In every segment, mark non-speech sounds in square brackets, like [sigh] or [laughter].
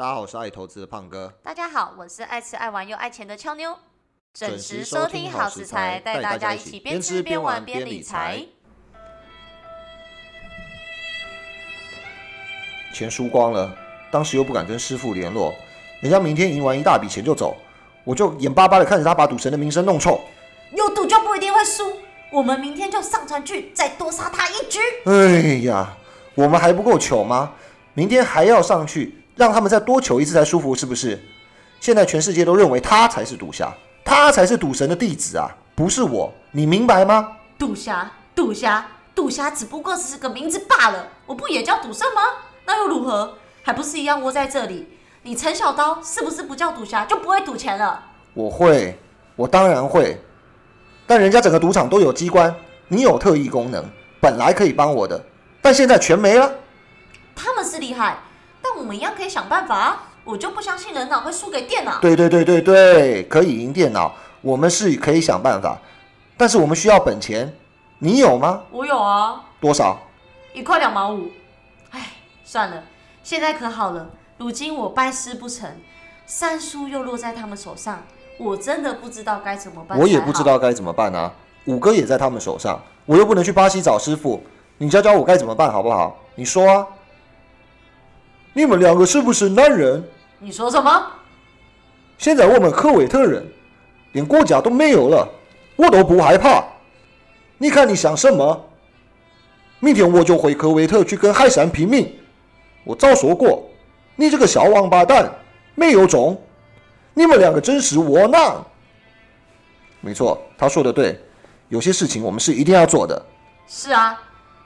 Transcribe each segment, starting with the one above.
大家好，我是爱投资的胖哥。大家好，我是爱吃爱玩又爱钱的俏妞。准时收听好食材带大家一起边吃边玩边理财。钱输光了，当时又不敢跟师傅联络，人家明天赢完一大笔钱就走，我就眼巴巴的看着他把赌神的名声弄臭。有赌就不一定会输，我们明天就上船去，再多杀他一局。哎呀，我们还不够糗吗？明天还要上去，让他们再多求一次才舒服，是不是？现在全世界都认为他才是赌侠，他才是赌神的弟子啊，不是我，你明白吗？赌侠，赌侠，赌侠只不过是个名字罢了，我不也叫赌圣吗？那又如何？还不是一样窝在这里？你陈小刀是不是不叫赌侠就不会赌钱了？我会，我当然会，但人家整个赌场都有机关，你有特异功能，本来可以帮我的，但现在全没了。他们是厉害，但我们一样可以想办法啊！我就不相信人脑会输给电脑。对对对对对，可以赢电脑，我们是可以想办法，但是我们需要本钱，你有吗？我有啊，多少？一块两毛五。唉，算了，现在可好了。如今我拜师不成，三叔又落在他们手上，我真的不知道该怎么办。我也不知道该怎么办啊！五哥也在他们手上，我又不能去巴西找师傅，你教教我该怎么办好不好？你说啊！你们两个是不是男人？你说什么？现在我们科威特人连国家都没有了，我都不害怕。你看你想什么？明天我就回科威特去跟海山拼命。我早说过。你这个小王八蛋，没有种！你们两个真是窝囊。没错，他说的对，有些事情我们是一定要做的。是啊，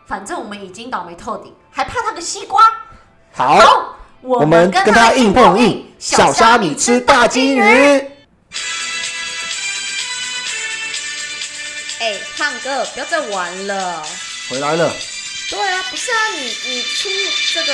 反正我们已经倒霉透顶，还怕他个西瓜？好，我们跟他硬碰硬，小虾米吃大金鱼。哎，胖哥，不要再玩了。回来了。对啊，不是啊，你你出这个。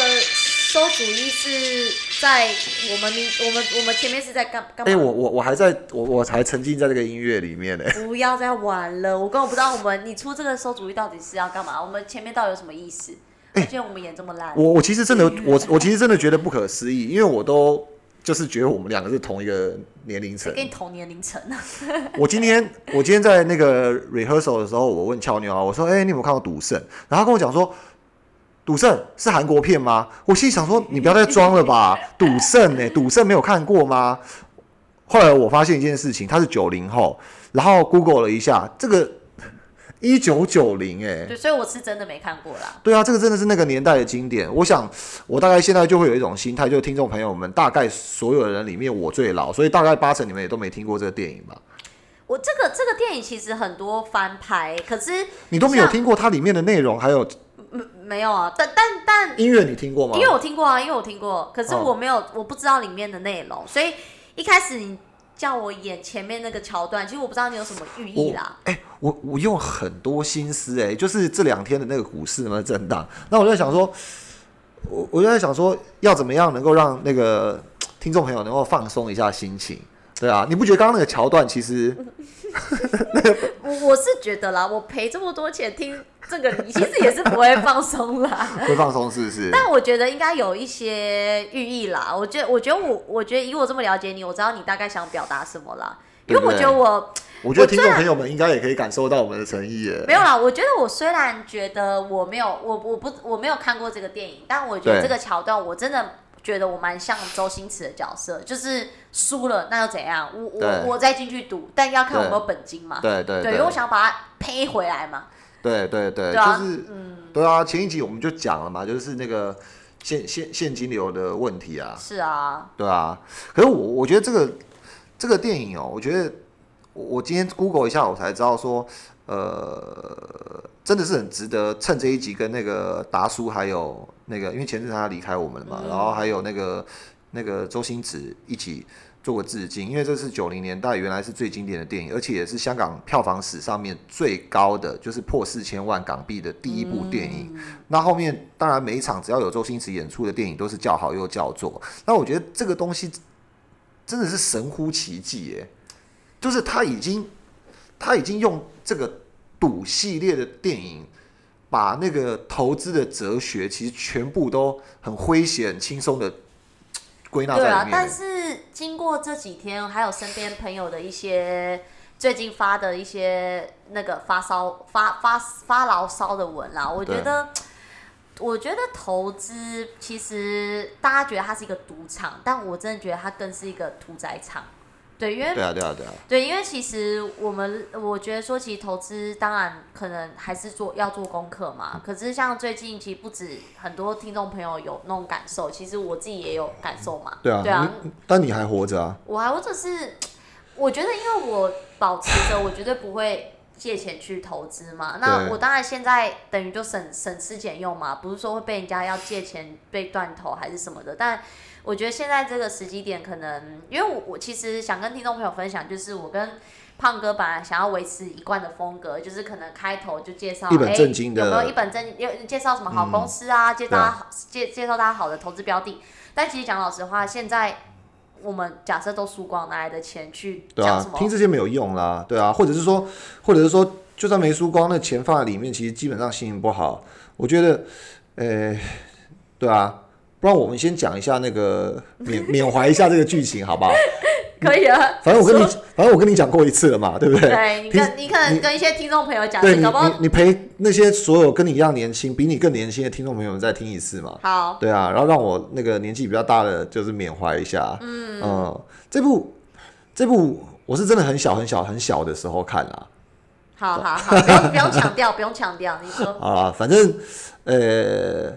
馊主意是在我们明我们我们前面是在干干嘛？哎，我我我还在我我才沉浸在这个音乐里面呢。[laughs] 不要再玩了，我根本不知道我们你出这个馊主意到底是要干嘛？我们前面到底有什么意思？而且我们演这么烂。我我其实真的我我其实真的觉得不可思议，因为我都就是觉得我们两个是同一个年龄层，跟你同年龄层啊。[laughs] 我今天我今天在那个 rehearsal 的时候，我问俏妞啊，我说：“哎，你有没有看过赌圣？”然后他跟我讲说。赌圣是韩国片吗？我心里想说，你不要再装了吧。赌圣呢？赌圣没有看过吗？后来我发现一件事情，他是九零后，然后 Google 了一下，这个一九九零，哎，对，所以我是真的没看过啦。对啊，这个真的是那个年代的经典。我想，我大概现在就会有一种心态，就是听众朋友们，大概所有的人里面我最老，所以大概八成你们也都没听过这个电影吧。我这个这个电影其实很多翻拍，可是你都没有听过它里面的内容，还有。没没有啊，但但但音乐你听过吗？因为我听过啊，因为我听过，可是我没有，我不知道里面的内容，所以一开始你叫我演前面那个桥段，其实我不知道你有什么寓意啦。哎，我我用很多心思哎，就是这两天的那个股市嘛震荡，那我就在想说，我我就在想说，要怎么样能够让那个听众朋友能够放松一下心情？对啊，你不觉得刚刚那个桥段其实？[laughs] 我我是觉得啦，我赔这么多钱听这个，你其实也是不会放松啦。[laughs] 会放松是不是？但我觉得应该有一些寓意啦。我觉得，我觉得我，我觉得以我这么了解你，我知道你大概想表达什么啦。因为我觉得我，我觉得听众朋友们应该也可以感受到我们的诚意耶。没有啦，我觉得我虽然觉得我没有，我我不我没有看过这个电影，但我觉得这个桥段我真的。觉得我蛮像周星驰的角色，就是输了那又怎样？我我我再进去赌，但要看有没有本金嘛。对对对，因为我想把它赔回来嘛。对对对，就是嗯，对啊，前一集我们就讲了嘛，就是那个现现现金流的问题啊。是啊。对啊，可是我我觉得这个这个电影哦，我觉得我今天 Google 一下，我才知道说。呃，真的是很值得趁这一集跟那个达叔还有那个，因为前阵他离开我们了嘛，然后还有那个那个周星驰一起做个致敬，因为这是九零年代原来是最经典的电影，而且也是香港票房史上面最高的，就是破四千万港币的第一部电影。那后面当然每一场只要有周星驰演出的电影都是叫好又叫座。那我觉得这个东西真的是神乎其技耶，就是他已经他已经用这个。赌系列的电影，把那个投资的哲学其实全部都很诙谐、很轻松的归纳在里面。但是经过这几天，还有身边朋友的一些最近发的一些那个发烧发发发牢骚的文啦，我觉得。我觉得投资其实大家觉得它是一个赌场，但我真的觉得它更是一个屠宰场。对，因为对啊，对啊，对啊。对，因为其实我们我觉得说，其实投资当然可能还是做要做功课嘛。可是像最近其实不止很多听众朋友有那种感受，其实我自己也有感受嘛。对啊，对啊。但你还活着啊？我还活着是，我觉得因为我保持着，我绝对不会。借钱去投资嘛？那我当然现在等于就省省吃俭用嘛，不是说会被人家要借钱被断头还是什么的。但我觉得现在这个时机点，可能因为我我其实想跟听众朋友分享，就是我跟胖哥本来想要维持一贯的风格，就是可能开头就介绍，哎，有没有一本正有介绍什么好公司啊？介绍介介绍大家好的投资标的。但其实讲老实话，现在我们假设都输光，哪来的钱去讲什么？听这些没有用啦，对啊，或者是说。或者是说，就算没输光，那钱放在里面，其实基本上心情不好。我觉得，呃，对啊，不然我们先讲一下那个 [laughs] 缅缅怀一下这个剧情，好不好？[laughs] 可以啊。反正我跟你，反正我跟你讲过一次了嘛，对不对？对，你跟你可能跟一些听众朋友讲，对，你你你陪那些所有跟你一样年轻、比你更年轻的听众朋友们再听一次嘛。好。对啊，然后让我那个年纪比较大的，就是缅怀一下。嗯嗯，这部这部我是真的很小很小很小的时候看了。好好好，[laughs] 不用不用强调，不用强调，你说。啊，反正，呃，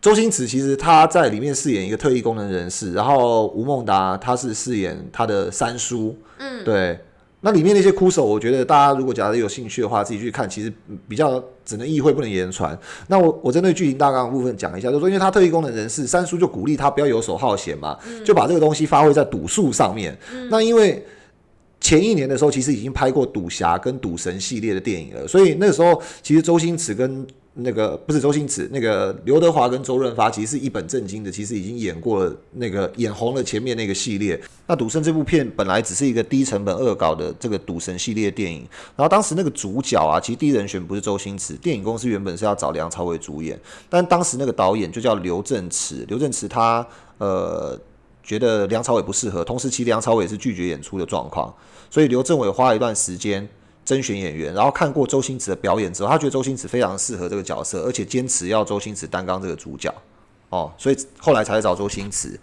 周星驰其实他在里面饰演一个特异功能人士，然后吴孟达他是饰演他的三叔。嗯，对。那里面那些哭手，我觉得大家如果假如有兴趣的话，自己去看，其实比较只能意会不能言传。那我我针对剧情大纲部分讲一下，就是说，因为他特异功能人士，三叔就鼓励他不要游手好闲嘛，就把这个东西发挥在赌术上面。那因为。前一年的时候，其实已经拍过赌侠跟赌神系列的电影了，所以那个时候其实周星驰跟那个不是周星驰，那个刘德华跟周润发其实是一本正经的，其实已经演过了那个演红了前面那个系列。那赌圣这部片本来只是一个低成本恶搞的这个赌神系列电影，然后当时那个主角啊，其实第一人选不是周星驰，电影公司原本是要找梁朝伟主演，但当时那个导演就叫刘正驰，刘正驰他呃。觉得梁朝伟不适合，同时其梁朝伟是拒绝演出的状况，所以刘镇伟花了一段时间甄选演员，然后看过周星驰的表演之后，他觉得周星驰非常适合这个角色，而且坚持要周星驰担纲这个主角，哦，所以后来才找周星驰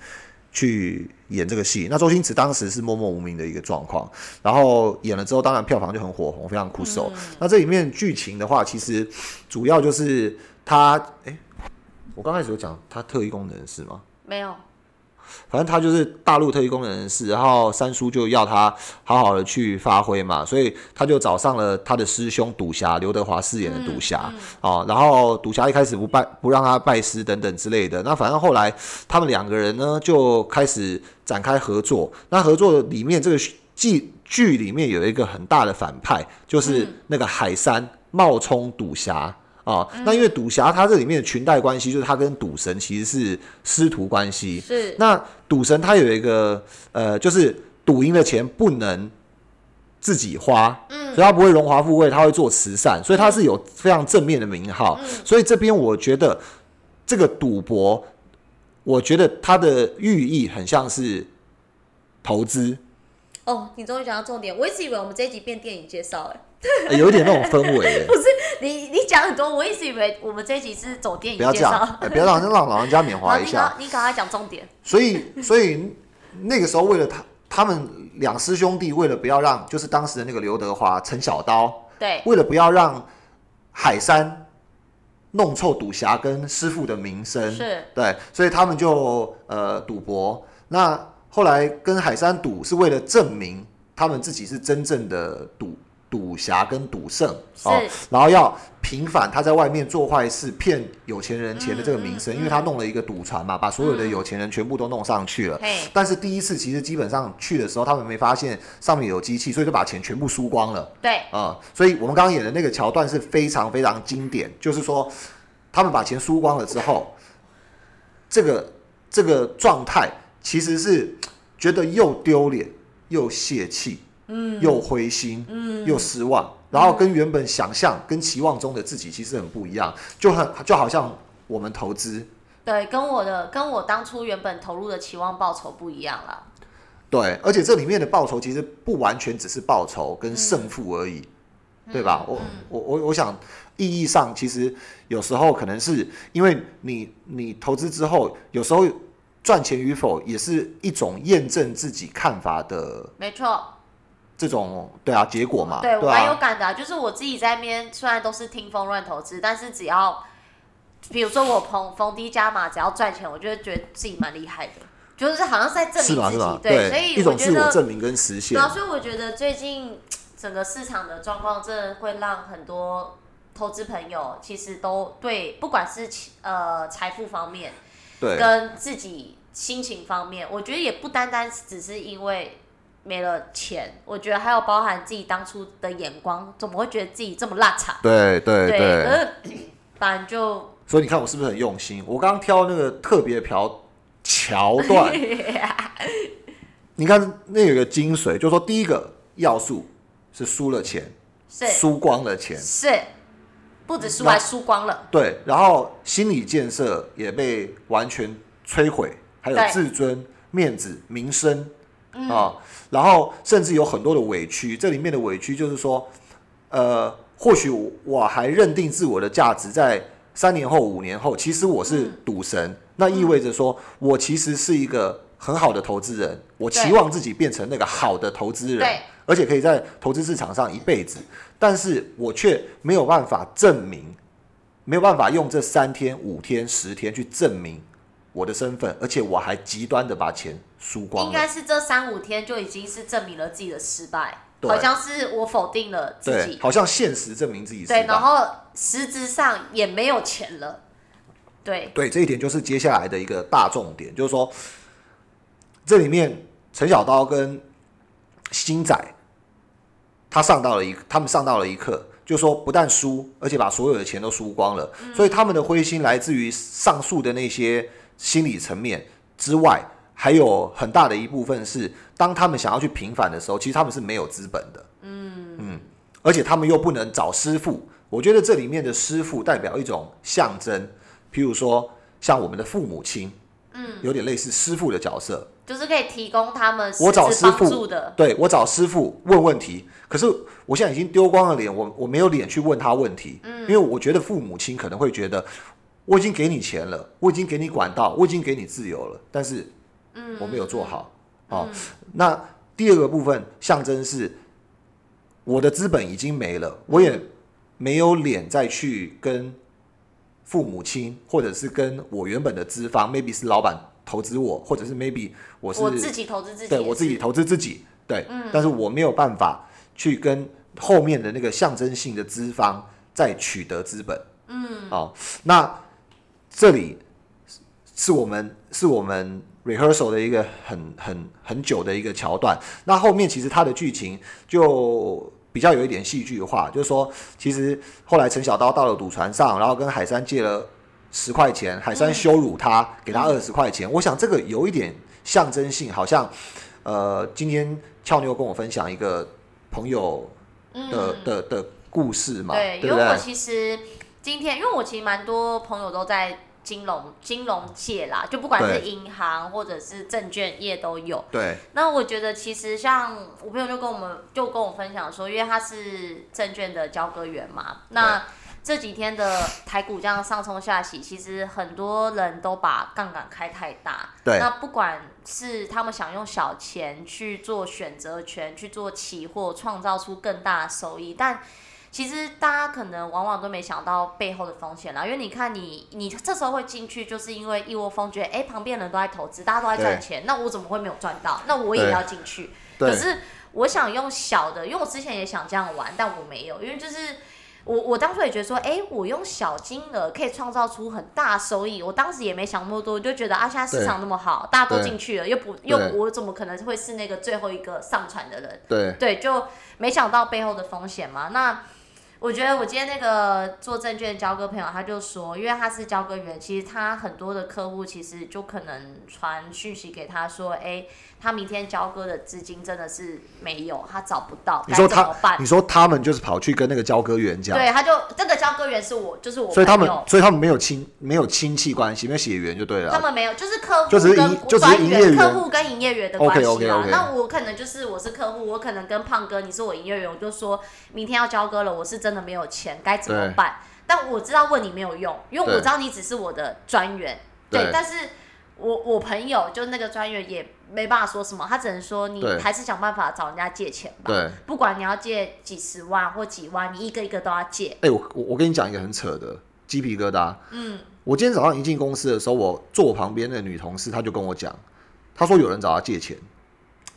去演这个戏。那周星驰当时是默默无名的一个状况，然后演了之后，当然票房就很火红，非常酷手。那这里面剧情的话，其实主要就是他，哎，我刚开始有讲他特异功能是吗？没有。反正他就是大陆特异功能人士，然后三叔就要他好好的去发挥嘛，所以他就找上了他的师兄赌侠刘德华饰演的赌侠哦，然后赌侠一开始不拜不让他拜师等等之类的，那反正后来他们两个人呢就开始展开合作，那合作里面这个剧剧里面有一个很大的反派，就是那个海山冒充赌侠。啊，那因为赌侠他这里面的裙带关系，就是他跟赌神其实是师徒关系。是。那赌神他有一个呃，就是赌赢的钱不能自己花，嗯，所以他不会荣华富贵，他会做慈善，所以他是有非常正面的名号。所以这边我觉得这个赌博，我觉得它的寓意很像是投资。哦，你终于讲到重点，我一直以为我们这一集变电影介绍，哎。有一点那种氛围，[laughs] 不是你你讲很多，我一直以为我们这集是走电影介绍，不要让 [laughs] 让老人家缅怀一下。你赶快讲重点。所以所以那个时候，为了他他们两师兄弟，为了不要让就是当时的那个刘德华陈小刀，对，为了不要让海山弄臭赌侠跟师傅的名声，是对，所以他们就呃赌博。那后来跟海山赌，是为了证明他们自己是真正的赌。赌侠跟赌圣啊，然后要平反他在外面做坏事骗有钱人钱的这个名声，因为他弄了一个赌船嘛，把所有的有钱人全部都弄上去了。但是第一次其实基本上去的时候，他们没发现上面有机器，所以就把钱全部输光了。对，啊，所以我们刚刚演的那个桥段是非常非常经典，就是说他们把钱输光了之后，这个这个状态其实是觉得又丢脸又泄气。嗯，又灰心，嗯，又失望，然后跟原本想象、跟期望中的自己其实很不一样，就很就好像我们投资，对，跟我的跟我当初原本投入的期望报酬不一样了。对，而且这里面的报酬其实不完全只是报酬跟胜负而已，对吧？我我我我想意义上其实有时候可能是因为你你投资之后，有时候赚钱与否也是一种验证自己看法的，没错。这种对啊结果嘛，对我蛮有感的，啊就是我自己在那边虽然都是听风乱投资，但是只要比如说我逢逢低加码，只要赚钱，我就会觉得自己蛮厉害的。就是好像在证明自己，对，所以一种自我证明跟实现。所以我觉得最近整个市场的状况，真的会让很多投资朋友其实都对，不管是呃财富方面，对，跟自己心情方面，我觉得也不单单只是因为没了钱，我觉得还有包含自己当初的眼光，怎么会觉得自己这么烂惨？对对对，可是反正就，所以你看我是不是很用心？我刚刚挑那个特别瓢。桥段，[laughs] 你看那有个精髓，就是说第一个要素是输了钱，是。输光了钱，是。不止输还输光了，对，然后心理建设也被完全摧毁，还有自尊、面子、名声。啊，然后甚至有很多的委屈，这里面的委屈就是说，呃，或许我还认定自我的价值在三年后、五年后，其实我是赌神。那意味着说，我其实是一个很好的投资人，我期望自己变成那个好的投资人，而且可以在投资市场上一辈子，但是我却没有办法证明，没有办法用这三天、五天、十天去证明我的身份，而且我还极端的把钱输光。应该是这三五天就已经是证明了自己的失败，好像是我否定了自己，好像现实证明自己失败，对，然后实质上也没有钱了。对对，这一点就是接下来的一个大重点，就是说，这里面陈小刀跟星仔，他上到了一，他们上到了一课，就说不但输，而且把所有的钱都输光了。所以他们的灰心来自于上述的那些心理层面之外，还有很大的一部分是，当他们想要去平反的时候，其实他们是没有资本的。嗯嗯，而且他们又不能找师傅。我觉得这里面的师傅代表一种象征。譬如说，像我们的父母亲，嗯，有点类似师傅的角色，就是可以提供他们我找师傅的，对我找师傅问问题。可是我现在已经丢光了脸，我我没有脸去问他问题，嗯，因为我觉得父母亲可能会觉得，我已经给你钱了，我已经给你管道，我已经给你自由了，但是，嗯，我没有做好，哦，那第二个部分象征是，我的资本已经没了，我也没有脸再去跟。父母亲，或者是跟我原本的资方，maybe 是老板投资我，或者是 maybe 我是我自己投资自己，对我自己投资自己，对，但是我没有办法去跟后面的那个象征性的资方再取得资本，嗯，好，那这里是我们是我们 rehearsal 的一个很很很久的一个桥段，那后面其实它的剧情就。比较有一点戏剧化，就是说，其实后来陈小刀到了赌船上，然后跟海山借了十块钱，海山羞辱他，给他二十块钱。我想这个有一点象征性，好像，呃，今天俏妞跟我分享一个朋友的的的故事嘛，对，因为我其实今天，因为我其实蛮多朋友都在。金融金融界啦，就不管是银行或者是证券业都有。对。那我觉得其实像我朋友就跟我们就跟我分享说，因为他是证券的交割员嘛，那这几天的台股这样上冲下洗，其实很多人都把杠杆开太大。对。那不管是他们想用小钱去做选择权去做期货，创造出更大的收益，但。其实大家可能往往都没想到背后的风险啦，因为你看你你这时候会进去，就是因为一窝蜂觉得哎旁边人都在投资，大家都在赚钱，那我怎么会没有赚到？那我也要进去。可是我想用小的，因为我之前也想这样玩，但我没有，因为就是我我当初也觉得说，哎，我用小金额可以创造出很大收益。我当时也没想那么多，就觉得啊，现在市场那么好，大家都进去了，又不又我怎么可能会是那个最后一个上船的人？对对，就没想到背后的风险嘛。那我觉得我今天那个做证券交割朋友，他就说，因为他是交割员，其实他很多的客户其实就可能传讯息给他说，哎，他明天交割的资金真的是没有，他找不到，你说他，你说他们就是跑去跟那个交割员讲，对，他就这个交割员是我，就是我，所以他们，所以他们没有亲没有亲戚关系，没有血缘就对了，他们没有，就是客户跟专员，客户跟营业员的关系啊。那我可能就是我是客户，我可能跟胖哥，你是我营业员，我就说明天要交割了，我是真的没有钱，该怎么办？但我知道问你没有用，因为我知道你只是我的专员。对，但是我我朋友就那个专员也没办法说什么，他只能说你还是想办法找人家借钱吧。对，不管你要借几十万或几万，你一个一个都要借。哎，我我我跟你讲一个很扯的鸡皮疙瘩。嗯，我今天早上一进公司的时候，我坐我旁边的女同事，她就跟我讲，她说有人找她借钱。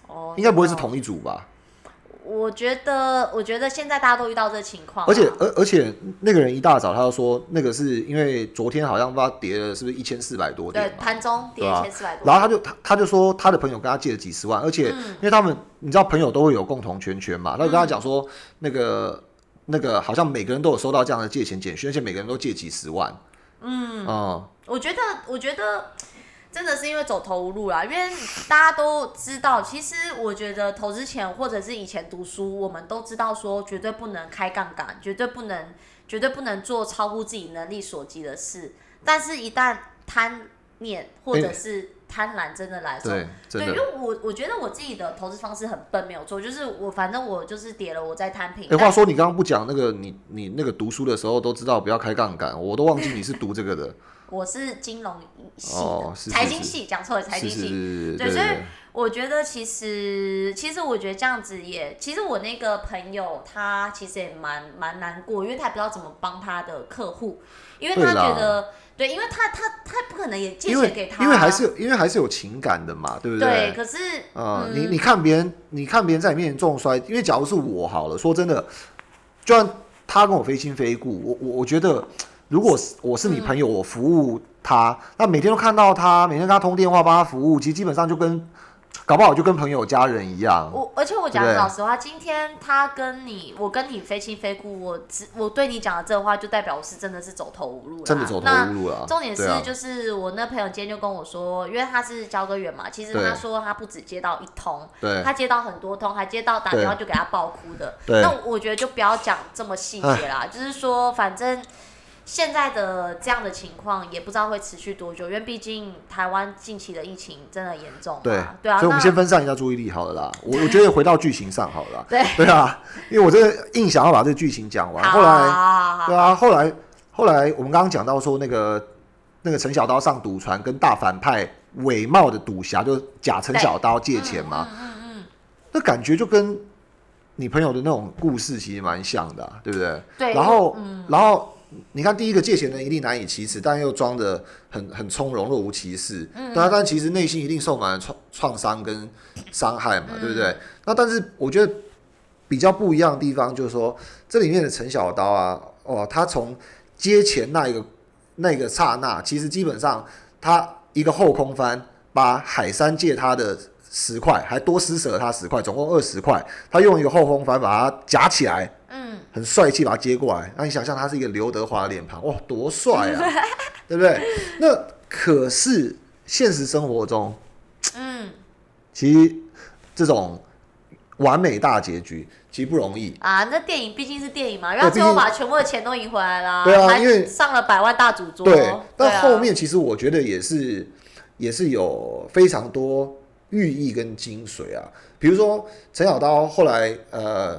哦，应该不会是同一组吧？我觉得，我觉得现在大家都遇到这情况，而且，而而且那个人一大早他就说，那个是因为昨天好像不知道跌了是不是一千四百多点，对，盘中跌一千四百多，然后他就他他就说他的朋友跟他借了几十万，而且因为他们你知道朋友都会有共同圈圈嘛，他就跟他讲说，那个那个好像每个人都有收到这样的借钱简讯，而且每个人都借几十万，嗯，啊，我觉得，我觉得。真的是因为走投无路啦，因为大家都知道，其实我觉得投资前或者是以前读书，我们都知道说绝对不能开杠杆，绝对不能，绝对不能做超乎自己能力所及的事。但是，一旦贪念或者是贪婪真的来说，对，因为我我觉得我自己的投资方式很笨，没有错，就是我反正我就是跌了，我在摊平。哎，话说你刚刚不讲那个，你你那个读书的时候都知道不要开杠杆，我都忘记你是读这个的。我是金融系的，财经系讲错了，财经系。对，所以我觉得其实，其实我觉得这样子也，其实我那个朋友他其实也蛮蛮难过，因为他不知道怎么帮他的客户，因为他觉得，对，因为他他他不可能也借钱给他，因为还是因为还是有情感的嘛，对不对？对，可是啊，你你看别人，你看别人在你面前重摔，因为假如是我好了，说真的，就算他跟我非亲非故，我我我觉得。如果是我是你朋友，我服务他，那每天都看到他，每天跟他通电话，帮他服务，其实基本上就跟。搞不好就跟朋友家人一样。我而且我讲老实话，今天他跟你，我跟你非亲非故，我只我对你讲的这话，就代表我是真的是走投无路了。真的走投无路了。重点是就是我那朋友今天就跟我说，因为他是交割员嘛，其实他说他不止接到一通，他接到很多通，还接到打电话就给他爆哭的。那我觉得就不要讲这么细节啦，就是说反正。现在的这样的情况也不知道会持续多久，因为毕竟台湾近期的疫情真的严重。对对啊，所以我们先分散一下注意力好了啦。我我觉得回到剧情上好了。对对啊，因为我真的硬想要把这个剧情讲完。后来对啊，后来后来我们刚刚讲到说那个那个陈小刀上赌船跟大反派伪冒的赌侠，就假陈小刀借钱嘛。嗯嗯。那感觉就跟你朋友的那种故事其实蛮像的，对不对？对。然后然后。你看，第一个借钱人一定难以启齿，但又装的很很从容，若无其事。嗯，对啊，但其实内心一定受满了创创伤跟伤害嘛，对不对？那但是我觉得比较不一样的地方就是说，这里面的陈小刀啊，哦，他从接钱那一个那个刹那，其实基本上他一个后空翻，把海山借他的十块，还多施舍了他十块，总共二十块，他用一个后空翻把它夹起来。嗯很帅气，把他接过来。那你想象他是一个刘德华的脸庞，哇，多帅啊，[laughs] 对不对？那可是现实生活中，嗯，其实这种完美大结局其实不容易啊。那电影毕竟是电影嘛，然后最后把全部的钱都赢回来了，对啊，因为上了百万大主桌。对，但后面其实我觉得也是，也是有非常多寓意跟精髓啊。比如说陈小刀后来呃。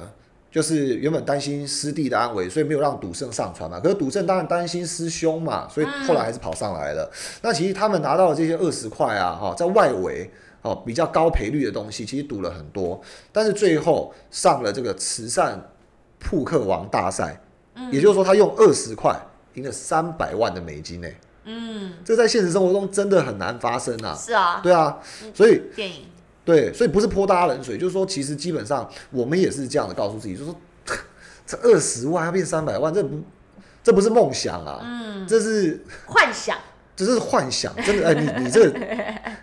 就是原本担心师弟的安危，所以没有让赌圣上船嘛。可是赌圣当然担心师兄嘛，所以后来还是跑上来了。那其实他们拿到的这些二十块啊，哈，在外围哦比较高赔率的东西，其实赌了很多。但是最后上了这个慈善扑克王大赛，也就是说他用二十块赢了三百万的美金呢。嗯，这在现实生活中真的很难发生啊。是啊，对啊，所以电影。对，所以不是泼大家冷水，就是说，其实基本上我们也是这样的告诉自己，就是说，[laughs] 这二十万要变三百万，这不，这不是梦想啊，嗯，这是幻想，这是幻想，真的，哎，你你这，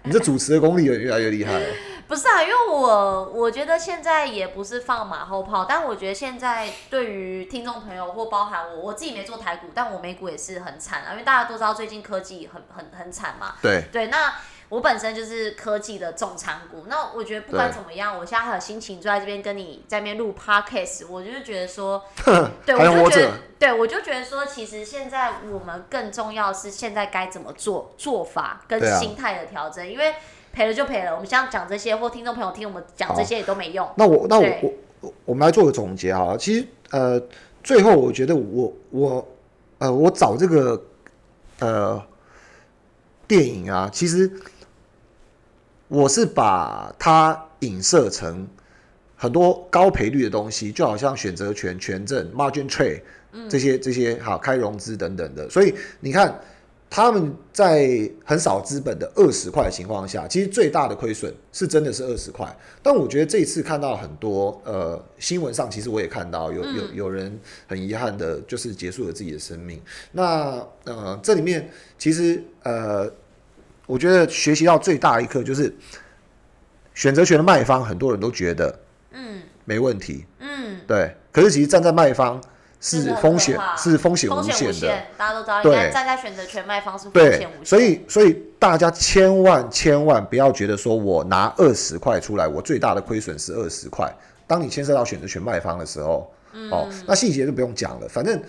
你这主持的功力也越来越厉害。不是啊，因为我我觉得现在也不是放马后炮，但我觉得现在对于听众朋友或包含我，我自己没做台股，但我美股也是很惨啊，因为大家都知道最近科技很很很惨嘛。对对，那。我本身就是科技的重仓股，那我觉得不管怎么样，我现在还有心情坐在这边跟你在那边录 podcast，我就是觉得说，[laughs] 对，我就觉得，对我就觉得说，其实现在我们更重要是现在该怎么做，做法跟心态的调整，因为赔了就赔了，我们现在讲这些或听众朋友听我们讲这些也都没用。那我那我我我们来做个总结哈，其实呃，最后我觉得我我呃我找这个呃电影啊，其实。我是把它影射成很多高赔率的东西，就好像选择权、权证、margin trade 这些这些好开融资等等的。所以你看，他们在很少资本的二十块的情况下，其实最大的亏损是真的是二十块。但我觉得这一次看到很多呃新闻上，其实我也看到有有有人很遗憾的，就是结束了自己的生命。那呃这里面其实呃。我觉得学习到最大一课就是，选择权的卖方很多人都觉得，嗯，没问题，嗯，对。可是其实站在卖方是风险，是风险无限的。大家都知道，对，站在选择权卖方是风险无限。所以，所以大家千万千万不要觉得说我拿二十块出来，我最大的亏损是二十块。当你牵涉到选择权卖方的时候，哦，那细节就不用讲了。反正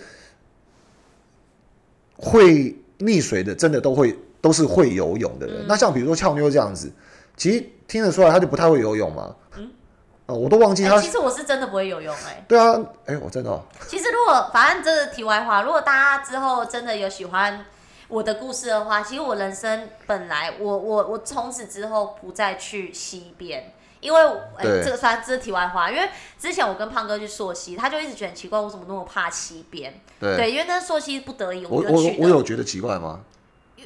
会溺水的，真的都会。都是会游泳的人，那像比如说俏妞这样子，其实听得出来他就不太会游泳嘛。嗯，呃，我都忘记他。其实我是真的不会游泳哎。对啊，哎，我真的。其实如果反正这是题外话，如果大家之后真的有喜欢我的故事的话，其实我人生本来我我我从此之后不再去西边。因为哎，这个算这是题外话。因为之前我跟胖哥去溯溪，他就一直觉得很奇怪，我怎么那么怕西边？对，因为那溯溪不得已我就去。我我有觉得奇怪吗？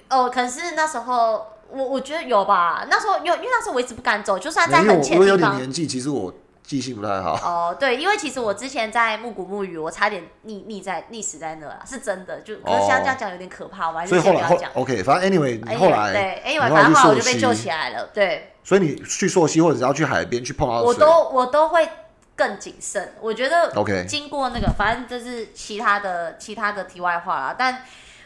哦，可是那时候我我觉得有吧，那时候有，因为那时候我一直不敢走，就算在很前地方。我有点年纪，其实我记性不太好。哦，对，因为其实我之前在木谷木鱼，我差点溺溺在溺死在那了，是真的。就可是像这样讲有点可怕，我还是先不要讲。OK，反正 Anyway，后来对，Anyway，反正后来我就被救起来了。对。所以你去溯溪或者是要去海边去碰到，我都我都会更谨慎。我觉得 OK，经过那个，反正这是其他的其他的题外话啦，但。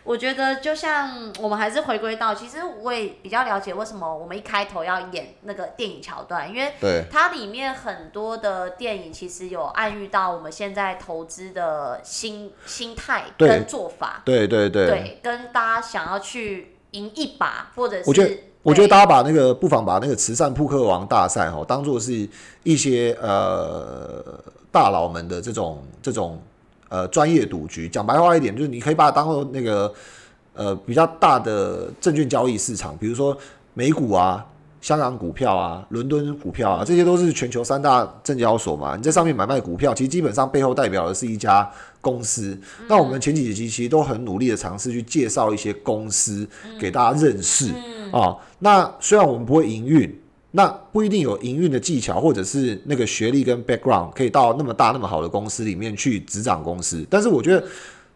我觉得就像我们还是回归到，其实我也比较了解为什么我们一开头要演那个电影桥段，因为它里面很多的电影其实有暗喻到我们现在投资的心心态跟做法，对对对，对，跟大家想要去赢一把，或者是我觉得我觉得大家把那个不妨把那个慈善扑克王大赛哈当做是一些呃大佬们的这种这种。呃，专业赌局，讲白话一点，就是你可以把它当做那个呃比较大的证券交易市场，比如说美股啊、香港股票啊、伦敦股票啊，这些都是全球三大证交所嘛。你在上面买卖股票，其实基本上背后代表的是一家公司。那我们前几集其实都很努力的尝试去介绍一些公司给大家认识啊。那虽然我们不会营运。那不一定有营运的技巧，或者是那个学历跟 background 可以到那么大那么好的公司里面去执掌公司。但是我觉得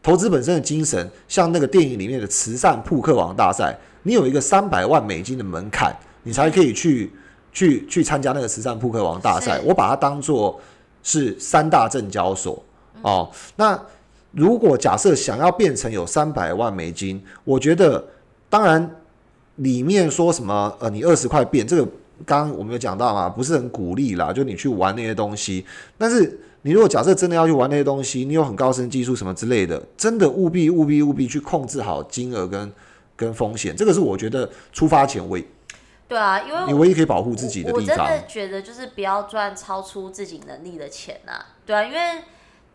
投资本身的精神，像那个电影里面的慈善扑克王大赛，你有一个三百万美金的门槛，你才可以去去去参加那个慈善扑克王大赛。我把它当做是三大证交所哦。那如果假设想要变成有三百万美金，我觉得当然里面说什么呃，你二十块变这个。刚刚我们有讲到嘛，不是很鼓励啦，就你去玩那些东西。但是你如果假设真的要去玩那些东西，你有很高深技术什么之类的，真的务必务必务必去控制好金额跟跟风险。这个是我觉得出发前唯对啊，因为你唯一可以保护自己的地方。我真的觉得就是不要赚超出自己能力的钱呐。对啊，因为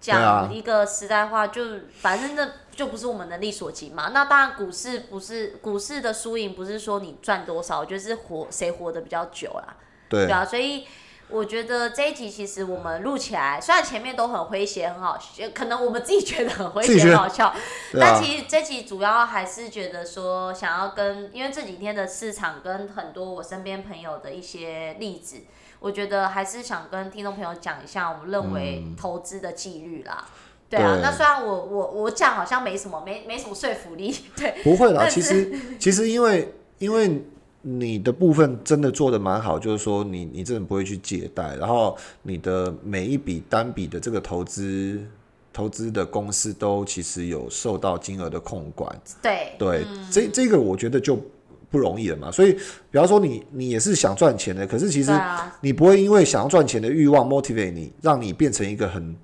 讲一个实在话，就反正那。就不是我们能力所及嘛？那当然，股市不是股市的输赢，不是说你赚多少，我觉得是活谁活得比较久啦。对啊，所以我觉得这一集其实我们录起来，虽然前面都很诙谐很好，可能我们自己觉得很诙谐很好笑，[laughs] 但其实这集主要还是觉得说想要跟，因为这几天的市场跟很多我身边朋友的一些例子，我觉得还是想跟听众朋友讲一下，我们认为投资的纪律啦。对啊，那虽然我我我讲好像没什么，没没什么说服力，[laughs] 对。不会啦，其实其实因为因为你的部分真的做的蛮好，就是说你你真的不会去借贷，然后你的每一笔单笔的这个投资投资的公司都其实有受到金额的控管。对对，这这个我觉得就不容易了嘛。所以，比方说你你也是想赚钱的，可是其实你不会因为想要赚钱的欲望 motivate 你，让你变成一个很。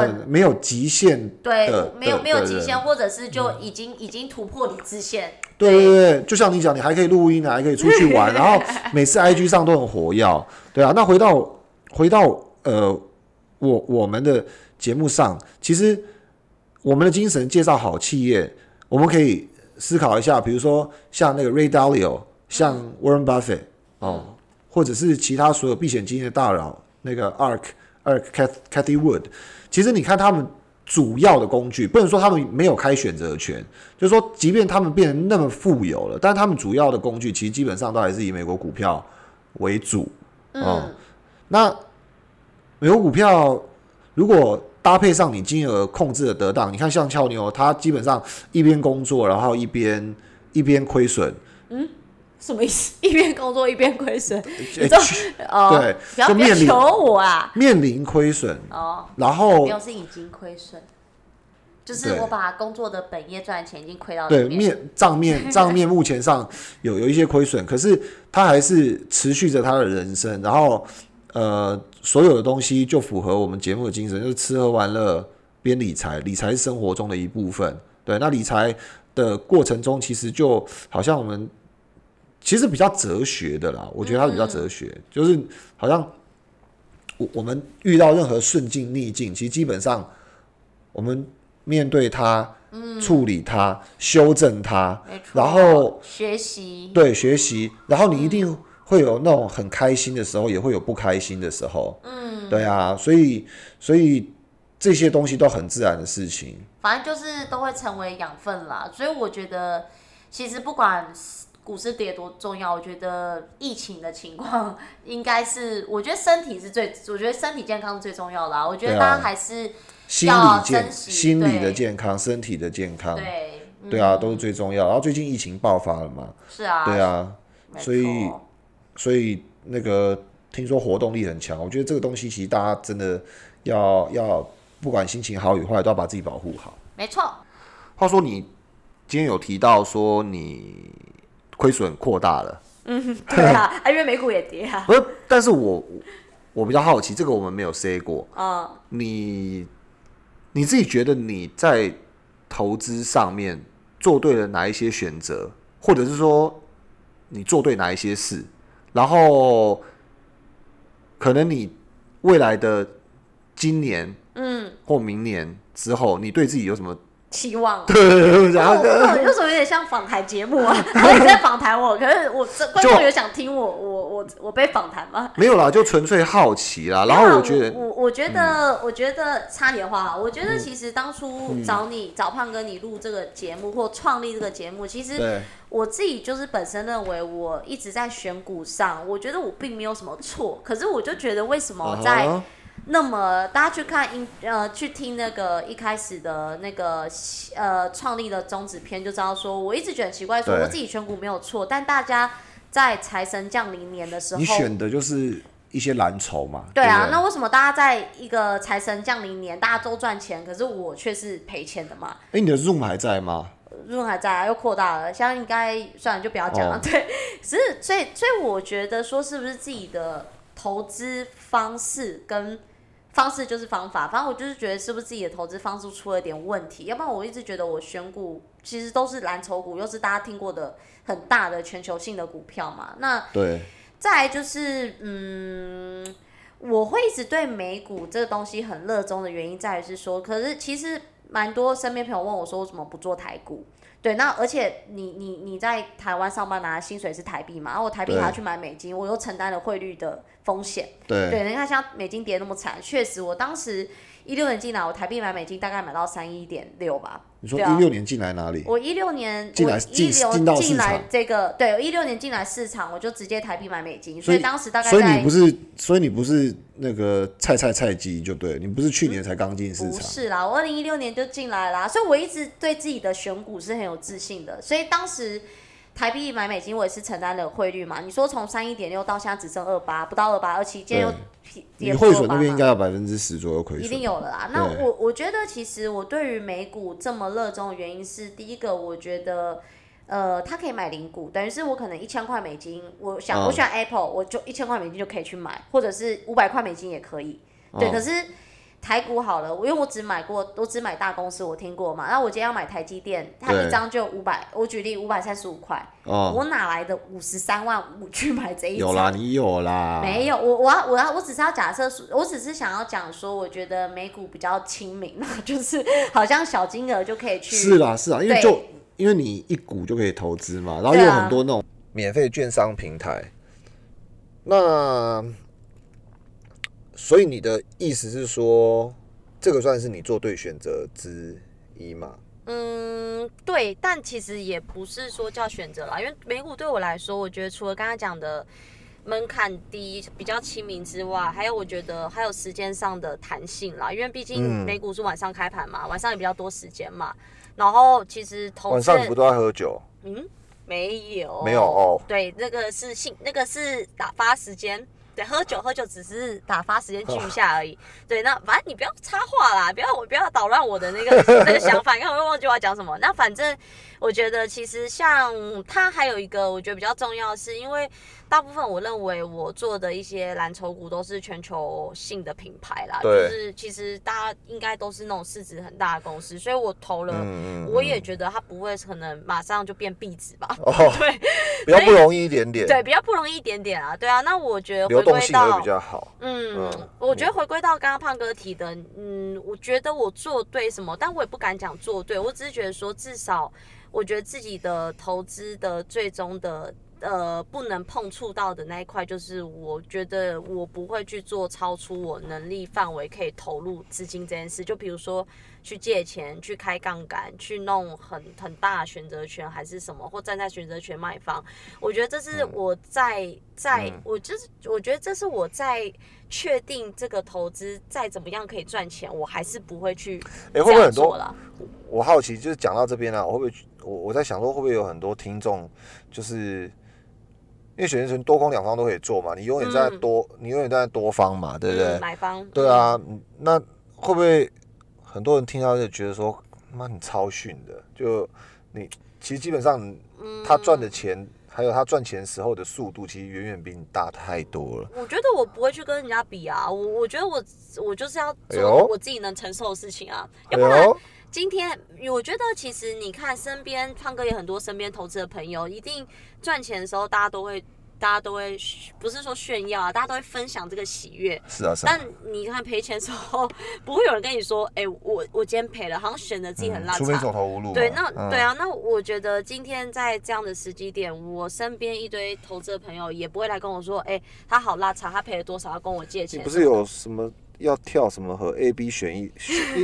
很没有极限，对，没有没有极限，或者是就已经已经突破理智线。对对对，就像你讲，你还可以录音啊，还可以出去玩，[laughs] 然后每次 IG 上都很活跃，对啊。那回到回到呃，我我们的节目上，其实我们的精神介绍好企业，我们可以思考一下，比如说像那个 Ray Dalio，像 Warren Buffett 哦，或者是其他所有避险基金的大佬，那个 Ark Ark Cathy Wood。其实你看他们主要的工具，不能说他们没有开选择权，就是说，即便他们变得那么富有了，但是他们主要的工具其实基本上都还是以美国股票为主。嗯，那美国股票如果搭配上你金额控制的得当，你看像俏妞，他基本上一边工作，然后一边一边亏损。嗯。什么意思？[laughs] 一边工作一边亏损，你说哦？对，就面临求我啊，面临亏损哦，然后没有是已经亏损，就是我把工作的本业赚钱已经亏到对面账面 [laughs] 账面目前上有有一些亏损，可是他还是持续着他的人生，然后呃，所有的东西就符合我们节目的精神，就是吃喝玩乐边理财，理财是生活中的一部分。对，那理财的过程中，其实就好像我们。其实比较哲学的啦，我觉得它比较哲学，就是好像我我们遇到任何顺境逆境，其实基本上我们面对它、处理它、修正它，然后学习，对学习，然后你一定会有那种很开心的时候，也会有不开心的时候，嗯，对啊，所以所以这些东西都很自然的事情，反正就是都会成为养分啦。所以我觉得，其实不管。股市跌多重要？我觉得疫情的情况 [laughs] 应该是，我觉得身体是最，我觉得身体健康是最重要的啊。我觉得大家还是要珍惜心理的健康、身体的健康，对对啊，都是最重要。然后最近疫情爆发了嘛？是啊，对啊，所以所以那个听说活动力很强，我觉得这个东西其实大家真的要要不管心情好与坏，都要把自己保护好。没错。话说你今天有提到说你。亏损扩大了，[laughs] 嗯，对啊，因为美股也跌啊。不是，但是我我比较好奇，这个我们没有 say 过啊。你你自己觉得你在投资上面做对了哪一些选择，或者是说你做对哪一些事，然后可能你未来的今年，嗯，或明年之后，你对自己有什么？期望对，然后 [laughs] 有什么有点像访谈节目啊？然 [laughs] 后你在访谈我，可是我这观众有想听我我我我被访谈吗？没有啦，就纯粹好奇啦。然后我觉得，我我觉得，我觉得插点话，我觉得其实当初找你找胖哥你录这个节目或创立这个节目，其实我自己就是本身认为我一直在选股上，我觉得我并没有什么错。可是我就觉得为什么在那么大家去看音呃去听那个一开始的那个呃创立的宗旨篇就知道说，我一直觉得很奇怪，说我自己选股没有错，但大家在财神降临年的时候，你选的就是一些蓝筹嘛。对啊，那为什么大家在一个财神降临年大家都赚钱，可是我却是赔钱的嘛？哎，你的 Zoom 还在吗？Zoom 还在啊，又扩大了，现在应该算了，就不要讲了。对，只是所以所以我觉得说，是不是自己的投资方式跟方式就是方法，反正我就是觉得是不是自己的投资方式出了点问题，要不然我一直觉得我选股其实都是蓝筹股，又是大家听过的很大的全球性的股票嘛。那对，再来就是嗯，我会一直对美股这个东西很热衷的原因在于是说，可是其实蛮多身边朋友问我说，为什么不做台股？对，那而且你你你在台湾上班拿的薪水是台币嘛？然后我台币还要去买美金，我又承担了汇率的风险。对，对，你看像美金跌那么惨，确实我当时一六年进来，我台币买美金大概买到三一点六吧。你说一六年进来哪里？我一六年进来进进来这个，对，我一六年进来市场，我就直接台币买美金，所以当时大概所以你不是，所以你不是那个菜菜菜鸡就对，你不是去年才刚进市场，不是啦，我二零一六年就进来啦，所以我一直对自己的选股是很有自信的，所以当时台币买美金，我也是承担了汇率嘛。你说从三一点六到现在只剩二八，不到二八二七，今天又你汇损那边应该有百分之十左右亏损，一定有了啦。那我我觉得其实我对于美股这么热衷的原因是，第一个我觉得。呃，它可以买零股，等于是我可能一千块美金，我想我选 Apple，我就一千块美金就可以去买，或者是五百块美金也可以。对，可是台股好了，因为我只买过，我只买大公司，我听过嘛。那我今天要买台积电，它一张就五百，我举例五百三十五块，我哪来的五十三万五去买这一张？有啦，你有啦。没有，我我要我要我只是要假设，我只是想要讲说，我觉得美股比较亲民嘛，[laughs] 就是好像小金额就可以去。是啦，是啊，因为就。因为你一股就可以投资嘛，然后有很多那种免费券商平台。那所以你的意思是说，这个算是你做对选择之一吗？嗯，对，但其实也不是说叫选择啦，因为美股对我来说，我觉得除了刚刚讲的门槛低、比较亲民之外，还有我觉得还有时间上的弹性啦，因为毕竟美股是晚上开盘嘛，晚上也比较多时间嘛。然后其实晚上你不都在喝酒？嗯，没有，没有哦。对，那个是性，那个是打发时间。对，喝酒喝酒只是打发时间聚一下而已。对，那反正你不要插话啦，不要我不要捣乱我的那个 [laughs] 那个想法，你看我又忘记我要讲什么。那反正我觉得其实像他还有一个我觉得比较重要，是因为。大部分我认为我做的一些蓝筹股都是全球性的品牌啦，就是其实大家应该都是那种市值很大的公司，所以我投了，我也觉得它不会可能马上就变壁纸吧？哦，[laughs] 对，[laughs] 比较不容易一点点，对，比较不容易一点点啊，对啊，那我觉得流动性比较好，嗯，我觉得回归到刚刚胖哥提的，嗯，我觉得我做对什么，但我也不敢讲做对，我只是觉得说至少我觉得自己的投资的最终的。呃，不能碰触到的那一块，就是我觉得我不会去做超出我能力范围可以投入资金这件事。就比如说去借钱、去开杠杆、去弄很很大的选择权，还是什么，或站在选择权卖方。我觉得这是我在在，我就是我觉得这是我在确定这个投资再怎么样可以赚钱，我还是不会去这样做了。我好奇，就是讲到这边啊，我会不会我我在想说，会不会有很多听众就是。因为选择权多空两方都可以做嘛，你永远在多，你永远在多方嘛，对不对？买方。对啊，那会不会很多人听到就觉得说，妈你超逊的？就你其实基本上，他赚的钱还有他赚钱时候的速度，其实远远比你大太多了。我觉得我不会去跟人家比啊，我我觉得我我就是要做我自己能承受的事情啊，要不然。今天我觉得，其实你看身边胖哥也很多，身边投资的朋友，一定赚钱的时候，大家都会，大家都会，不是说炫耀啊，大家都会分享这个喜悦。是啊，是啊。但你看赔钱时候，不会有人跟你说，哎，我我今天赔了，好像显得自己很拉。除非走投无路。对，那对啊，那我觉得今天在这样的时机点，我身边一堆投资的朋友也不会来跟我说，哎，他好拉差，他赔了多少，要跟我借钱。不是有什么？要跳什么和 A、B 选一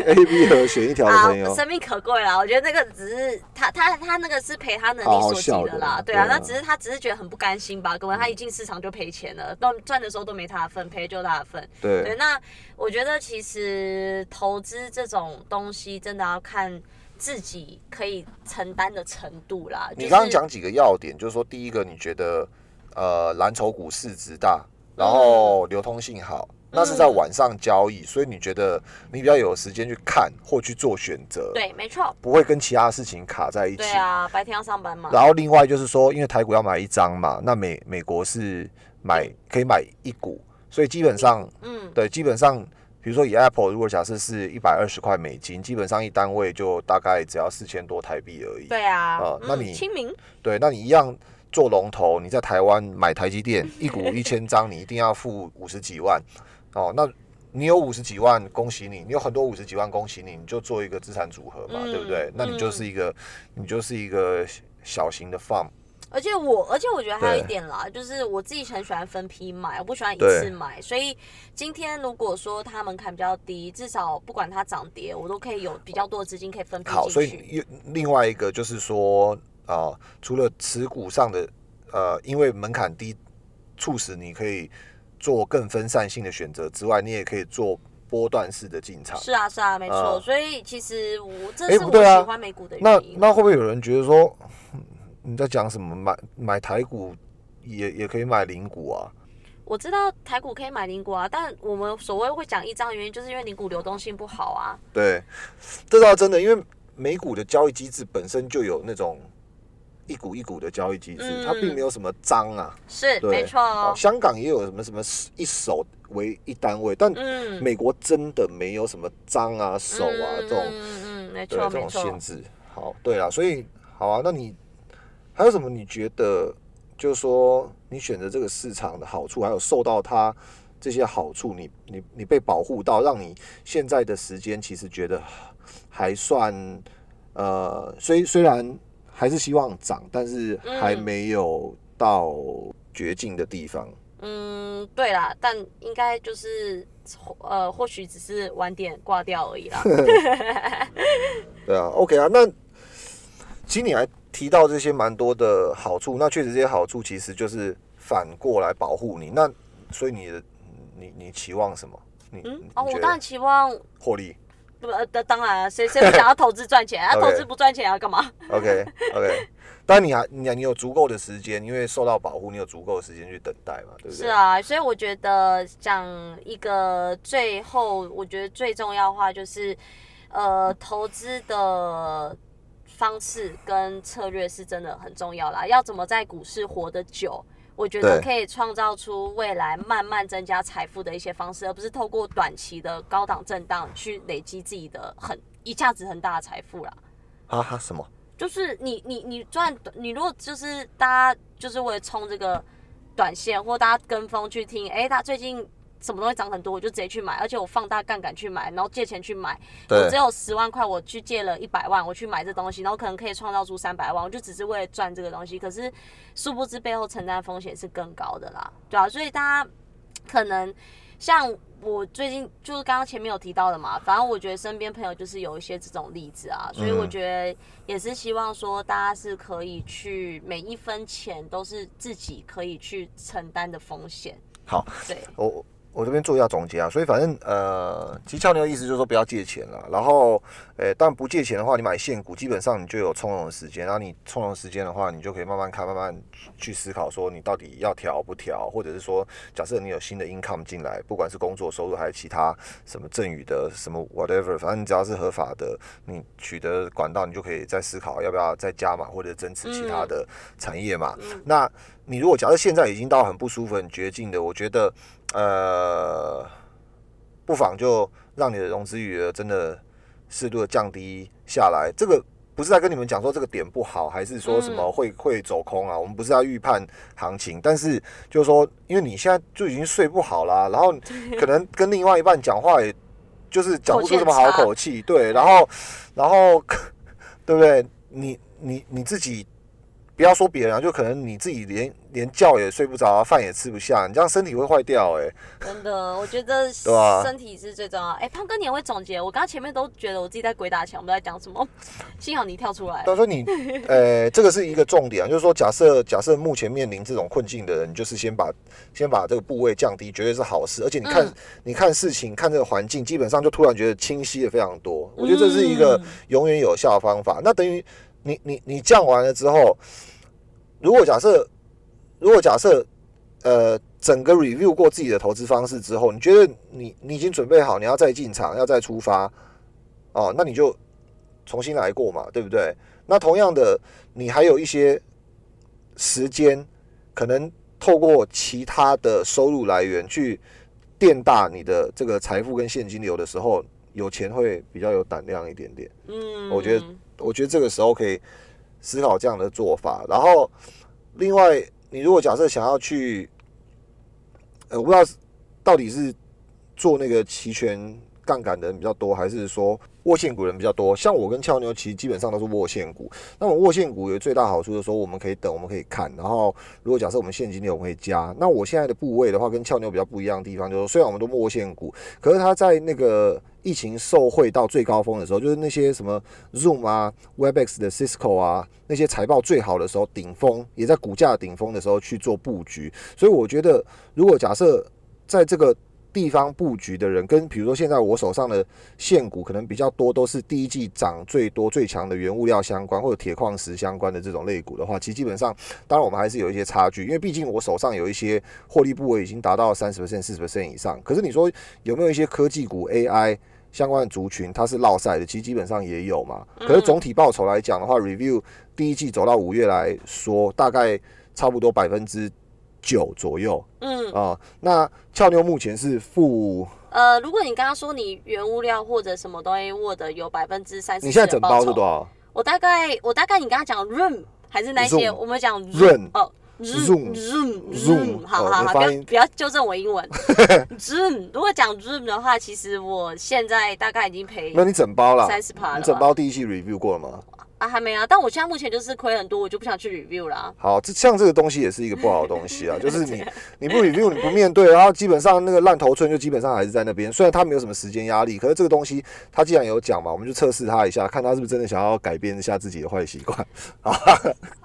，A、B 和选一条的朋友，生命可贵啦。我觉得那个只是他他他那个是赔他能力所及的啦，对啊，那只是他只是觉得很不甘心吧。可能，他一进市场就赔钱了，都赚的时候都没他的份，赔就他的份。对，那我觉得其实投资这种东西真的要看自己可以承担的程度啦。你刚刚讲几个要点，就是说第一个，你觉得呃蓝筹股市值大，然后流通性好。那是在晚上交易，所以你觉得你比较有时间去看或去做选择？对，没错，不会跟其他事情卡在一起。对啊，白天要上班嘛。然后另外就是说，因为台股要买一张嘛，那美美国是买可以买一股，所以基本上，嗯，对，基本上，比如说以 Apple，如果假设是一百二十块美金，基本上一单位就大概只要四千多台币而已。对啊，啊，那你清明？对，那你一样做龙头，你在台湾买台积电一股一千张，你一定要付五十几万。哦，那你有五十几万，恭喜你！你有很多五十几万，恭喜你！你就做一个资产组合嘛，对不对？那你就是一个，你就是一个小型的 farm。而且我，而且我觉得还有一点啦，就是我自己很喜欢分批买，我不喜欢一次买。所以今天如果说它门槛比较低，至少不管它涨跌，我都可以有比较多的资金可以分批好，所以另外一个就是说啊，除了持股上的呃，因为门槛低，促使你可以。做更分散性的选择之外，你也可以做波段式的进场。是啊，是啊，没错。所以其实我这是我喜欢美股的原因。那那会不会有人觉得说，你在讲什么？买买台股也也可以买零股啊。我知道台股可以买零股啊，但我们所谓会讲一张原因，就是因为零股流动性不好啊。对，这倒真的，因为美股的交易机制本身就有那种一股一股的交易机制，它并没有什么章啊。是，没错。香港也有什么什么一手为一单位，但美国真的没有什么章啊、手啊这种，嗯嗯，没错，这种限制。好，对啊，所以好啊，那你还有什么？你觉得？就是说，你选择这个市场的好处，还有受到它这些好处，你你你被保护到，让你现在的时间其实觉得还算呃，虽虽然还是希望涨，但是还没有到绝境的地方。嗯，对啦，但应该就是呃，或许只是晚点挂掉而已啦。[laughs] [laughs] 对啊，OK 啊，那其实你还。提到这些蛮多的好处，那确实这些好处其实就是反过来保护你。那所以你的你你期望什么？你嗯哦，我当然期望获利。不呃，当然，谁谁不想要投资赚钱啊？[laughs] 投资不赚钱要干嘛？OK OK，[laughs] 但你还你你有足够的时间，因为受到保护，你有足够的时间去等待嘛，对不对？是啊，所以我觉得讲一个最后，我觉得最重要的话就是，呃，投资的。方式跟策略是真的很重要啦。要怎么在股市活得久？我觉得可以创造出未来慢慢增加财富的一些方式，而不是透过短期的高档震荡去累积自己的很一下子很大的财富啦。啊哈？什么？就是你你你赚，你如果就是大家就是为了冲这个短线，或大家跟风去听，哎，他最近。什么东西涨很多，我就直接去买，而且我放大杠杆去买，然后借钱去买。我只有十万块，我去借了一百万，我去买这东西，然后可能可以创造出三百万，我就只是为了赚这个东西。可是殊不知背后承担风险是更高的啦，对啊，所以大家可能像我最近就是刚刚前面有提到的嘛，反正我觉得身边朋友就是有一些这种例子啊，所以我觉得也是希望说大家是可以去每一分钱都是自己可以去承担的风险。好，对，我。我这边做一下总结啊，所以反正呃，其实俏妞的意思就是说不要借钱了，然后，诶，但不借钱的话，你买现股，基本上你就有从容的时间，然后你从容时间的话，你就可以慢慢看，慢慢去思考说你到底要调不调，或者是说，假设你有新的 income 进来，不管是工作收入还是其他什么赠与的什么 whatever，反正你只要是合法的，你取得管道，你就可以再思考要不要再加码或者增持其他的产业嘛。那你如果假设现在已经到很不舒服、很绝境的，我觉得。呃，不妨就让你的融资余额真的适度的降低下来。这个不是在跟你们讲说这个点不好，还是说什么会会走空啊？我们不是在预判行情，但是就是说，因为你现在就已经睡不好啦，然后可能跟另外一半讲话，也就是讲不出什么好口气，对，[laughs] 然后然后 [laughs] 对不对？你你你自己。不要说别人啊，就可能你自己连连觉也睡不着，饭也吃不下，你这样身体会坏掉哎。真的，我觉得 [laughs] 身体是最重要。哎，胖哥，你也会总结？我刚刚前面都觉得我自己在鬼打墙，我们在讲什么？[laughs] 幸好你跳出来。他说你，呃，这个是一个重点啊，就是说，假设假设目前面临这种困境的人，就是先把先把这个部位降低，绝对是好事。而且你看，你看事情，看这个环境，基本上就突然觉得清晰的非常多。我觉得这是一个永远有效的方法。那等于你你你降完了之后。如果假设，如果假设，呃，整个 review 过自己的投资方式之后，你觉得你你已经准备好，你要再进场，要再出发，哦，那你就重新来过嘛，对不对？那同样的，你还有一些时间，可能透过其他的收入来源去垫大你的这个财富跟现金流的时候，有钱会比较有胆量一点点。嗯，我觉得，我觉得这个时候可以。思考这样的做法，然后另外，你如果假设想要去，呃，我不知道到底是做那个期权杠杆的人比较多，还是说。握线股人比较多，像我跟俏妞其实基本上都是握线股。那么握线股有最大好处就是说，我们可以等，我们可以看。然后如果假设我们现金流会加，那我现在的部位的话，跟俏妞比较不一样的地方就是，虽然我们都握线股，可是它在那个疫情受惠到最高峰的时候，就是那些什么 Zoom 啊、Webex 的 Cisco 啊，那些财报最好的时候，顶峰也在股价顶峰的时候去做布局。所以我觉得，如果假设在这个地方布局的人，跟比如说现在我手上的现股可能比较多，都是第一季涨最多最强的原物料相关或者铁矿石相关的这种类股的话，其实基本上，当然我们还是有一些差距，因为毕竟我手上有一些获利部位已经达到三十 percent、四十 percent 以上。可是你说有没有一些科技股 AI 相关的族群，它是落赛的？其实基本上也有嘛。可是总体报酬来讲的话，review 第一季走到五月来说，大概差不多百分之。九左右，嗯。啊，那俏妞目前是负，呃，如果你刚刚说你原物料或者什么东西握的有百分之三十，你现在整包是多少？我大概我大概你刚刚讲 room 还是那些，我们讲 room 哦，room room room，好好好，不要不要纠正我英文，[laughs] room 如果讲 room 的话，其实我现在大概已经赔，那你整包了三十趴，你整包第一期 review 过了吗？啊，还没啊，但我现在目前就是亏很多，我就不想去 review 了。好，这像这个东西也是一个不好的东西啊，[laughs] 就是你你不 review，你不面对，然后基本上那个烂头寸就基本上还是在那边。虽然他没有什么时间压力，可是这个东西他既然有讲嘛，我们就测试他一下，看他是不是真的想要改变一下自己的坏习惯啊，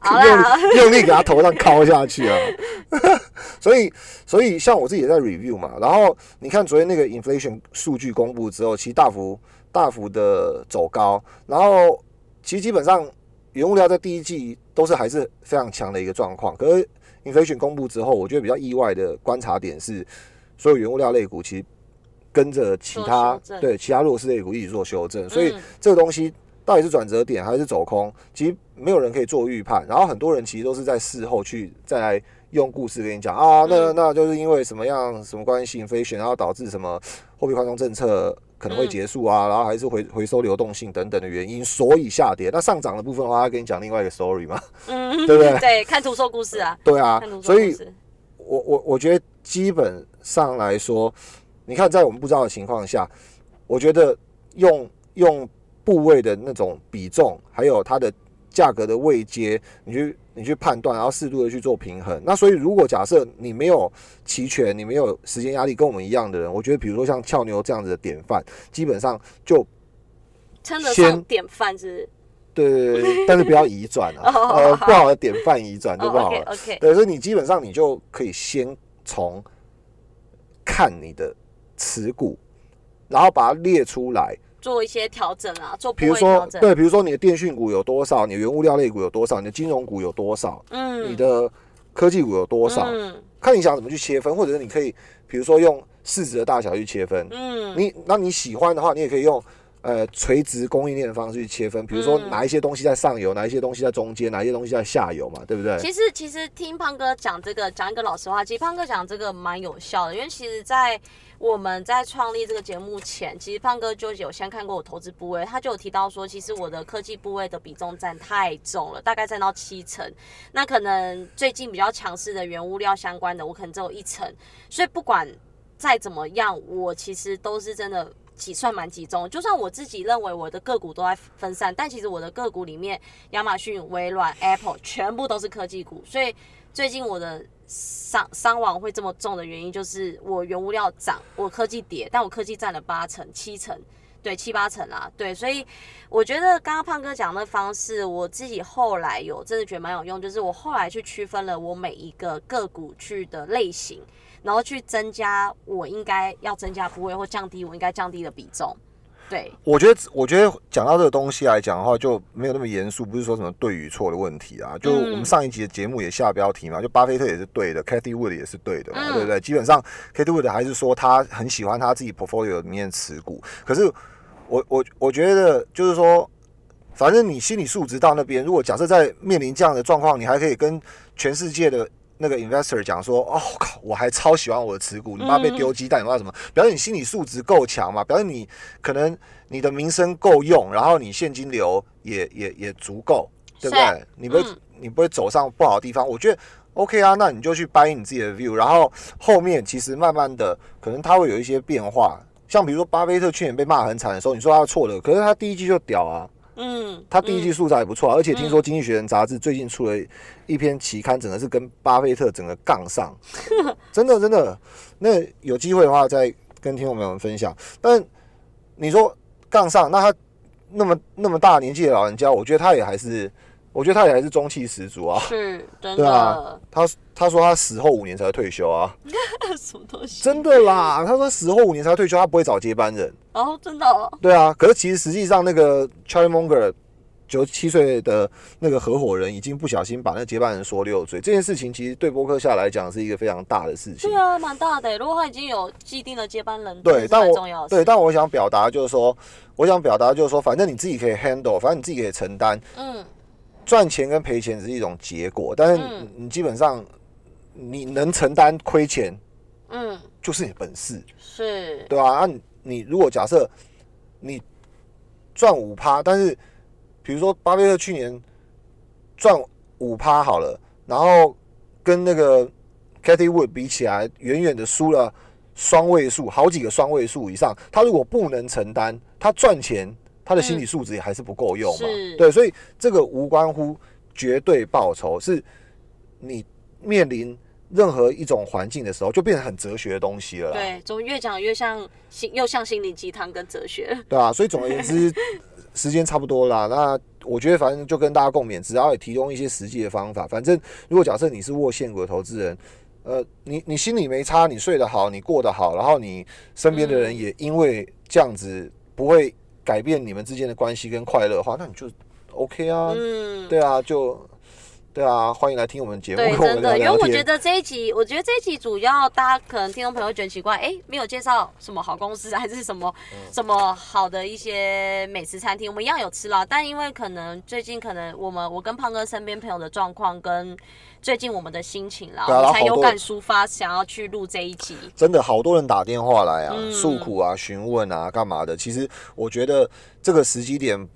[laughs] 用用力给他头上敲下去啊。[laughs] 所以所以像我自己也在 review 嘛，然后你看昨天那个 inflation 数据公布之后，其实大幅大幅的走高，然后。其实基本上，原物料在第一季都是还是非常强的一个状况。可是 inflation 公布之后，我觉得比较意外的观察点是，所有原物料类股其实跟着其他对其他弱势类股一起做修正。所以这个东西到底是转折点还是走空，其实没有人可以做预判。然后很多人其实都是在事后去再来用故事跟你讲啊，那那就是因为什么样什么关系 inflation，然后导致什么货币宽松政策。可能会结束啊，然后还是回回收流动性等等的原因，所以下跌。那上涨的部分的话，他跟你讲另外一个 story 嘛，嗯，[laughs] 对不对？[laughs] 对，看图说故事啊。对啊，所以，我我我觉得基本上来说，你看在我们不知道的情况下，我觉得用用部位的那种比重，还有它的。价格的位阶，你去你去判断，然后适度的去做平衡。那所以，如果假设你没有期权，你没有时间压力，跟我们一样的人，我觉得，比如说像俏牛这样子的典范，基本上就称得上典范是。对对对，但是不要移转啊，呃，[laughs] 不好的典范移转就不好了。[laughs] OK，对，所以你基本上你就可以先从看你的持股，然后把它列出来。做一些调整啊，做比如说对，比如说你的电讯股有多少，你的原物料类股有多少，你的金融股有多少，嗯，你的科技股有多少，嗯，看你想怎么去切分，或者是你可以比如说用市值的大小去切分，嗯，你那你喜欢的话，你也可以用呃垂直供应链的方式去切分，比如说哪一些东西在上游，哪一些东西在中间，哪一些东西在下游嘛，对不对？其实其实听胖哥讲这个，讲一个老实话，其实胖哥讲这个蛮有效的，因为其实，在我们在创立这个节目前，其实胖哥就有先看过我投资部位，他就有提到说，其实我的科技部位的比重占太重了，大概占到七成。那可能最近比较强势的原物料相关的，我可能只有一成。所以不管再怎么样，我其实都是真的集算蛮集中。就算我自己认为我的个股都在分散，但其实我的个股里面，亚马逊、微软、Apple 全部都是科技股。所以最近我的。伤伤亡会这么重的原因，就是我原物料涨，我科技跌，但我科技占了八成、七成，对，七八成啦，对，所以我觉得刚刚胖哥讲的方式，我自己后来有真的觉得蛮有用，就是我后来去区分了我每一个个股去的类型，然后去增加我应该要增加部位或降低我应该降低的比重。对，我觉得，我觉得讲到这个东西来讲的话，就没有那么严肃，不是说什么对与错的问题啊。就我们上一集的节目也下标题嘛，就巴菲特也是对的，Kathy Wood 也是对的，对不对？基本上，Kathy Wood 还是说他很喜欢他自己 portfolio 里面持股。可是，我我我觉得就是说，反正你心理素质到那边，如果假设在面临这样的状况，你还可以跟全世界的。那个 investor 讲说，哦靠，我还超喜欢我的持股，你妈被丢鸡蛋，你知道什么？表示你心理素质够强嘛？表示你可能你的名声够用，然后你现金流也也也足够，对不对？你不会你不会走上不好的地方。我觉得 OK 啊，那你就去掰你自己的 view，然后后面其实慢慢的可能它会有一些变化。像比如说巴菲特去年被骂很惨的时候，你说他错了，可是他第一季就屌啊。嗯，他第一季素材也不错，而且听说《经济学人》杂志最近出了一篇期刊，整个是跟巴菲特整个杠上，[laughs] 真的真的。那有机会的话再跟听众朋友们分享。但你说杠上，那他那么那么大年纪的老人家，我觉得他也还是。我觉得他也还是中气十足啊。是真对啊的，他他说他死后五年才会退休啊，[laughs] 什么东西？真的啦。他说死后五年才退休，他不会找接班人。哦，真的哦，对啊，可是其实实际上那个 Charlie Munger 九十七岁的那个合伙人已经不小心把那接班人说六嘴，这件事情其实对波克夏来讲是一个非常大的事情对。啊，蛮大的。如果他已经有既定的接班人，对，但我对，但我想表达就是说，我想表达就是说，反正你自己可以 handle，反正你自己可以承担，嗯，赚钱跟赔钱只是一种结果，但是嗯你你基本上你能承担亏钱嗯，就是你的本事，是，对吧、啊？你你如果假设你赚五趴，但是比如说巴菲特去年赚五趴好了，然后跟那个 Cathy Wood 比起来，远远的输了双位数，好几个双位数以上。他如果不能承担，他赚钱，他的心理素质也还是不够用嘛。是对，所以这个无关乎绝对报酬，是你面临任何一种环境的时候，就变成很哲学的东西了。对，怎么越讲越像心，又像心灵鸡汤跟哲学。对啊，所以总而言之，[laughs] 时间差不多啦。那我觉得反正就跟大家共勉，只要也提供一些实际的方法。反正如果假设你是握现股的投资人，呃，你你心里没差，你睡得好，你过得好，然后你身边的人也因为这样子不会改变你们之间的关系跟快乐的话，那你就 OK 啊。嗯，对啊，就对啊，欢迎来听我们节目，对，真的，因。为我觉得这一集，我觉得这一集主要大家可能听众朋友会觉得奇怪，哎，没有介绍什么好公司，还是什么、嗯什么好的一些美食餐厅，我们一样有吃啦，但因为可能最近可能我们我跟胖哥身边朋友的状况跟最近我们的心情啦，啊我才有感抒发，想要去录这一集。真的好多人打电话来啊，嗯诉苦啊、询问啊、干嘛的。其实我觉得这个时机点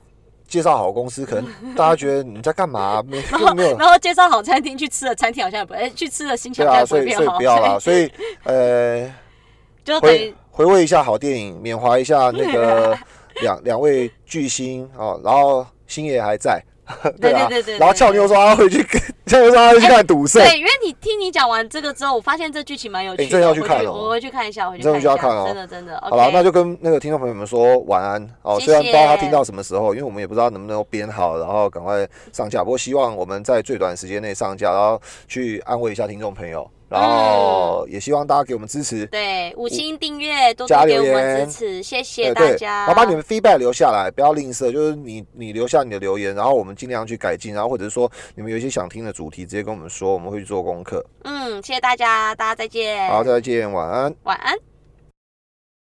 介绍好公司，可能大家觉得你在干嘛、[laughs] 没就没有然后介绍好餐厅，去吃的餐厅好像也不，哎，去吃的心情不所以所以会变好，不要啦。所以呃，回 [laughs] 就回回味一下好电影，缅怀一下那个 [laughs] 两两位巨星哦，然后星爷还在。[laughs] 对啊，对对对然后俏妞说她回去看，[laughs] 俏妞说她会去看赌圣，对，因为你听你讲完这个之后，我发现这剧情蛮有趣的，真的要去我看哦回我会去看一下，我回去真的看一下，就要看哦真的真的。好了，那就跟那个听众朋友们说晚安哦。虽然不知道他听到什么时候，因为我们也不知道能不能编好，然后赶快上架。不过希望我们在最短时间内上架，然后去安慰一下听众朋友，然后也希望大家给我们支持。对，五星订阅，多多给我们言支持，谢谢大，家。然后把你们 feedback 留下来，不要吝啬，就是你你留下你的留言，然后我们尽量去改进，然后或者是说你们有一些想听的主题，直接跟我们说，我们会去做功课。嗯，谢谢大家，大家再见，好，再见，晚安。晚安。